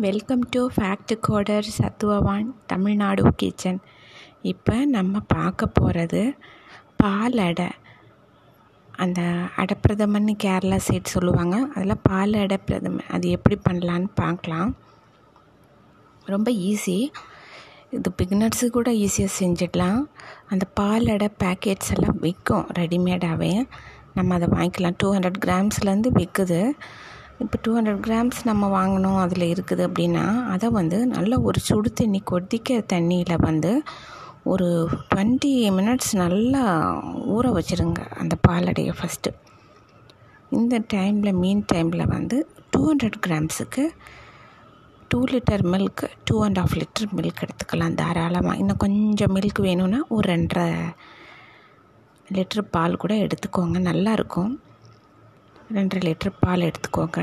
Welcome to fact coder சத்துவவான் Tamil Nadu kitchen இப்போ நம்ம பார்க்க போகிறது பால் அடை. அந்த அடைப்பிரதமன்னு கேரளா சைட் சொல்லுவாங்க. அதில் பால் அடப்பிரதமன் அது எப்படி பண்ணலான்னு பார்க்கலாம். ரொம்ப ஈஸி இது பிகினர்ஸு கூட ஈஸியாக செஞ்சிடலாம். அந்த பால் அடை பேக்கெட்ஸ் எல்லாம் விற்கும் ரெடிமேடாகவே நம்ம அதை வாங்கிக்கலாம். டூ ஹண்ட்ரட் கிராம்ஸ்லேருந்து விற்குது இப்போ டூ ஹண்ட்ரட் கிராம்ஸ் நம்ம வாங்கினோம் அதில் இருக்குது அப்படின்னா அதை வந்து நல்ல ஒரு சுடு தண்ணி கொதிக்க தண்ணியில் வந்து ஒரு டுவெண்ட்டி மினிட்ஸ் நல்லா ஊற வச்சுருங்க அந்த பாலடையை ஃபஸ்ட்டு இந்த டைமில் மீன் டைமில் வந்து two hundred கிராம்ஸுக்கு two litre milk two and half litre milk எடுத்துக்கலாம் தாராளமாக இன்னும் கொஞ்சம் மில்க் வேணும்னா ஒரு ரெண்டரை லிட்டர் பால் கூட எடுத்துக்கோங்க நல்லாயிருக்கும் ரெண்டரை லிட்டர் பால் எடுத்துக்கோங்க.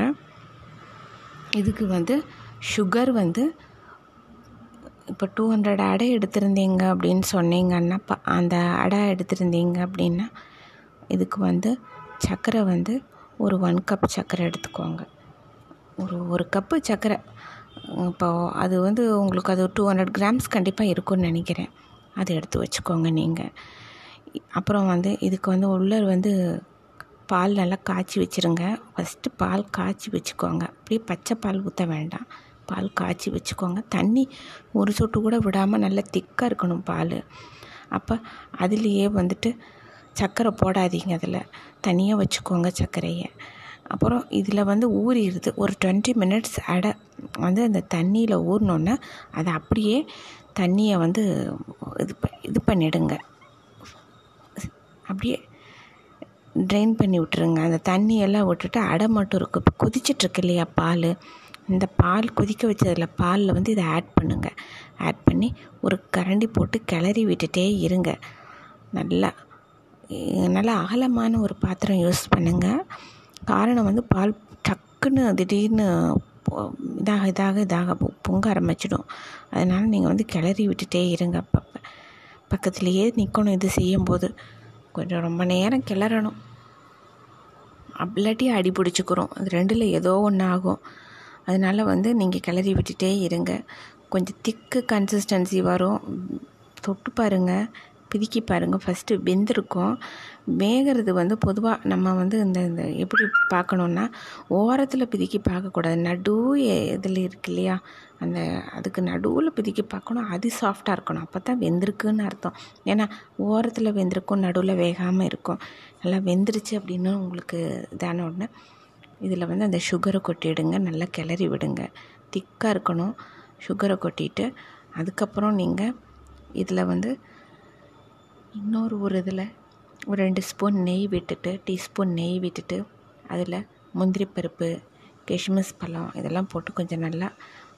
இதுக்கு வந்து சுகர் வந்து இப்போ டூ ஹண்ட்ரட் அடை எடுத்திருந்தீங்க அப்படின்னு சொன்னீங்கன்னா ப அந்த அடை எடுத்திருந்தீங்க அப்படின்னா இதுக்கு வந்து சர்க்கரை வந்து ஒரு ஒன் கப் சர்க்கரை எடுத்துக்கோங்க. ஒரு ஒரு கப்பு சர்க்கரை. இப்போ அது வந்து உங்களுக்கு அது டூ ஹண்ட்ரட் கிராம்ஸ் கண்டிப்பாக இருக்கும்னு நினைக்கிறேன். அதை எடுத்து வச்சுக்கோங்க நீங்கள் அப்புறம் வந்து இதுக்கு வந்து உள்ளர் வந்து பால் நல்லா காய்ச்சி வச்சுருங்க. ஃபஸ்ட்டு பால் காய்ச்சி வச்சுக்கோங்க. அப்படியே பச்சை பால் ஊற்ற வேண்டாம். பால் காய்ச்சி வச்சுக்கோங்க. தண்ணி ஒரு சொட்டு கூட விடாமல் நல்லா திக்காக இருக்கணும் பால். அப்போ அதுலேயே வந்துட்டு சர்க்கரை போடாதீங்க அதில். தனியாக வச்சுக்கோங்க சர்க்கரையை. அப்புறம் இதில் வந்து ஊறிடுது. ஒரு டுவெண்ட்டி மினிட்ஸ் அடை வந்து அந்த தண்ணியில் ஊறினோன்னே அதை அப்படியே தண்ணியை வந்து இது இது பண்ணிவிடுங்க அப்படியே ட்ரைன் பண்ணி விட்டுருங்க. அந்த தண்ணியெல்லாம் விட்டுட்டு அடை மட்டும் இருக்குது இப்போ கொதிச்சிட்ருக்கு இல்லையா பால்? இந்த பால் கொதிக்க வச்சதில் பாலில் வந்து இதை ஆட் பண்ணுங்கள் ஆட் பண்ணி ஒரு கரண்டி போட்டு கிளறி விட்டுட்டே இருங்க. நல்லா நல்லா அகலமான ஒரு பாத்திரம் யூஸ் பண்ணுங்கள் காரணம் வந்து பால் டக்குன்னு திடீர்னு இதாக இதாக இதாக பொங்க ஆரம்பிச்சிடும். அதனால் நீங்கள் வந்து கிளறி விட்டுட்டே இருங்க. அப்பப்போ பக்கத்துலேயே நிற்கணும் இது செய்யும்போது. கொஞ்சம் ரொம்ப நேரம் கிளறணும். இல்லாட்டி அடி பிடிச்சிக்கிறோம். அது ரெண்டில் ஏதோ ஒன்று ஆகும். அதனால் வந்து நீங்கள் கிளறி விட்டுட்டே இருங்க. கொஞ்சம் திக்கு கன்சிஸ்டன்சி வரும். தொட்டு பாருங்கள் பிதுக்கி பாருங்கள் ஃபஸ்ட்டு வெந்திருக்கும். வேகிறது வந்து பொதுவாக நம்ம வந்து இந்த இந்த எப்படி பார்க்கணுன்னா ஓரத்தில் பிதுக்கி பார்க்கக்கூடாது. நடு இதில் இருக்கு இல்லையா? அந்த அதுக்கு நடுவில் பிதுக்கி பார்க்கணும். அது சாஃப்டாக இருக்கணும். அப்போ தான் வெந்திருக்குன்னு அர்த்தம். ஏன்னா ஓரத்தில் வெந்திருக்கும் நடுவில் வேகாமல் இருக்கும். நல்லா வெந்துருச்சு அப்படின்னு உங்களுக்கு இதான உடனே இதில் வந்து அந்த சுகரை கொட்டிடுங்க. நல்லா கிளறி விடுங்க. திக்காக இருக்கணும். சுகரை கொட்டிட்டு அதுக்கப்புறம் நீங்கள் இதில் வந்து இன்னொரு ஒரு இதில் ஒரு ரெண்டு ஸ்பூன் நெய் விட்டுட்டு டீஸ்பூன் நெய் விட்டுட்டு அதில் முந்திரி பருப்பு கிஷ்மிஸ் பழம் இதெல்லாம் போட்டு கொஞ்சம் நல்லா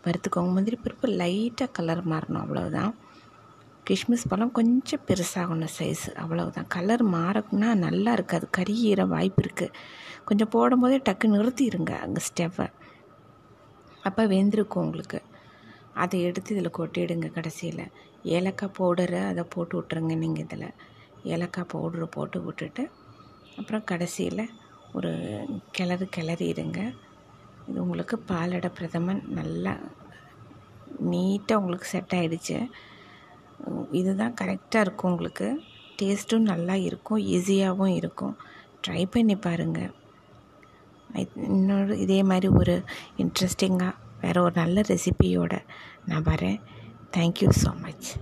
வறுத்துக்கோங்க. முந்திரி பருப்பு லைட்டாக கலர் மாறணும் அவ்வளோதான் கிஷ்மிஸ் பழம் கொஞ்சம் பெருசாகணும் சைஸ் அவ்வளவுதான். கலர் மாறக்குன்னா நல்லா இருக்காது. கறியிற வாய்ப்பு இருக்குது கொஞ்சம் போடும்போதே டக்கு நிறுத்திடுங்க அங்கே ஸ்டெவை அப்போ வெந்திருக்கும் உங்களுக்கு. அதை எடுத்து இதில் கொட்டிடுங்க கடைசியில். ஏலக்காய் பவுடரு அதை போட்டு விட்ருங்க நீங்கள் இதில். ஏலக்காய் பவுடரு போட்டு விட்டுட்டு அப்புறம் கடைசியில் ஒரு கிளறு கிளறிடுங்க இது உங்களுக்கு பாலடை பிரதமன் நல்லா நீட்டாக உங்களுக்கு செட் ஆகிடுச்சு இதுதான் கரெக்டாக இருக்கும் உங்களுக்கு. டேஸ்ட்டும் நல்லா இருக்கும் ஈஸியாகவும் இருக்கும். ட்ரை பண்ணி பாருங்கள் இன்னொரு இதே மாதிரி ஒரு இன்ட்ரெஸ்டிங்காக வேறு ஒரு நல்ல ரெசிபியோடு நான் வரேன். Thank you so much.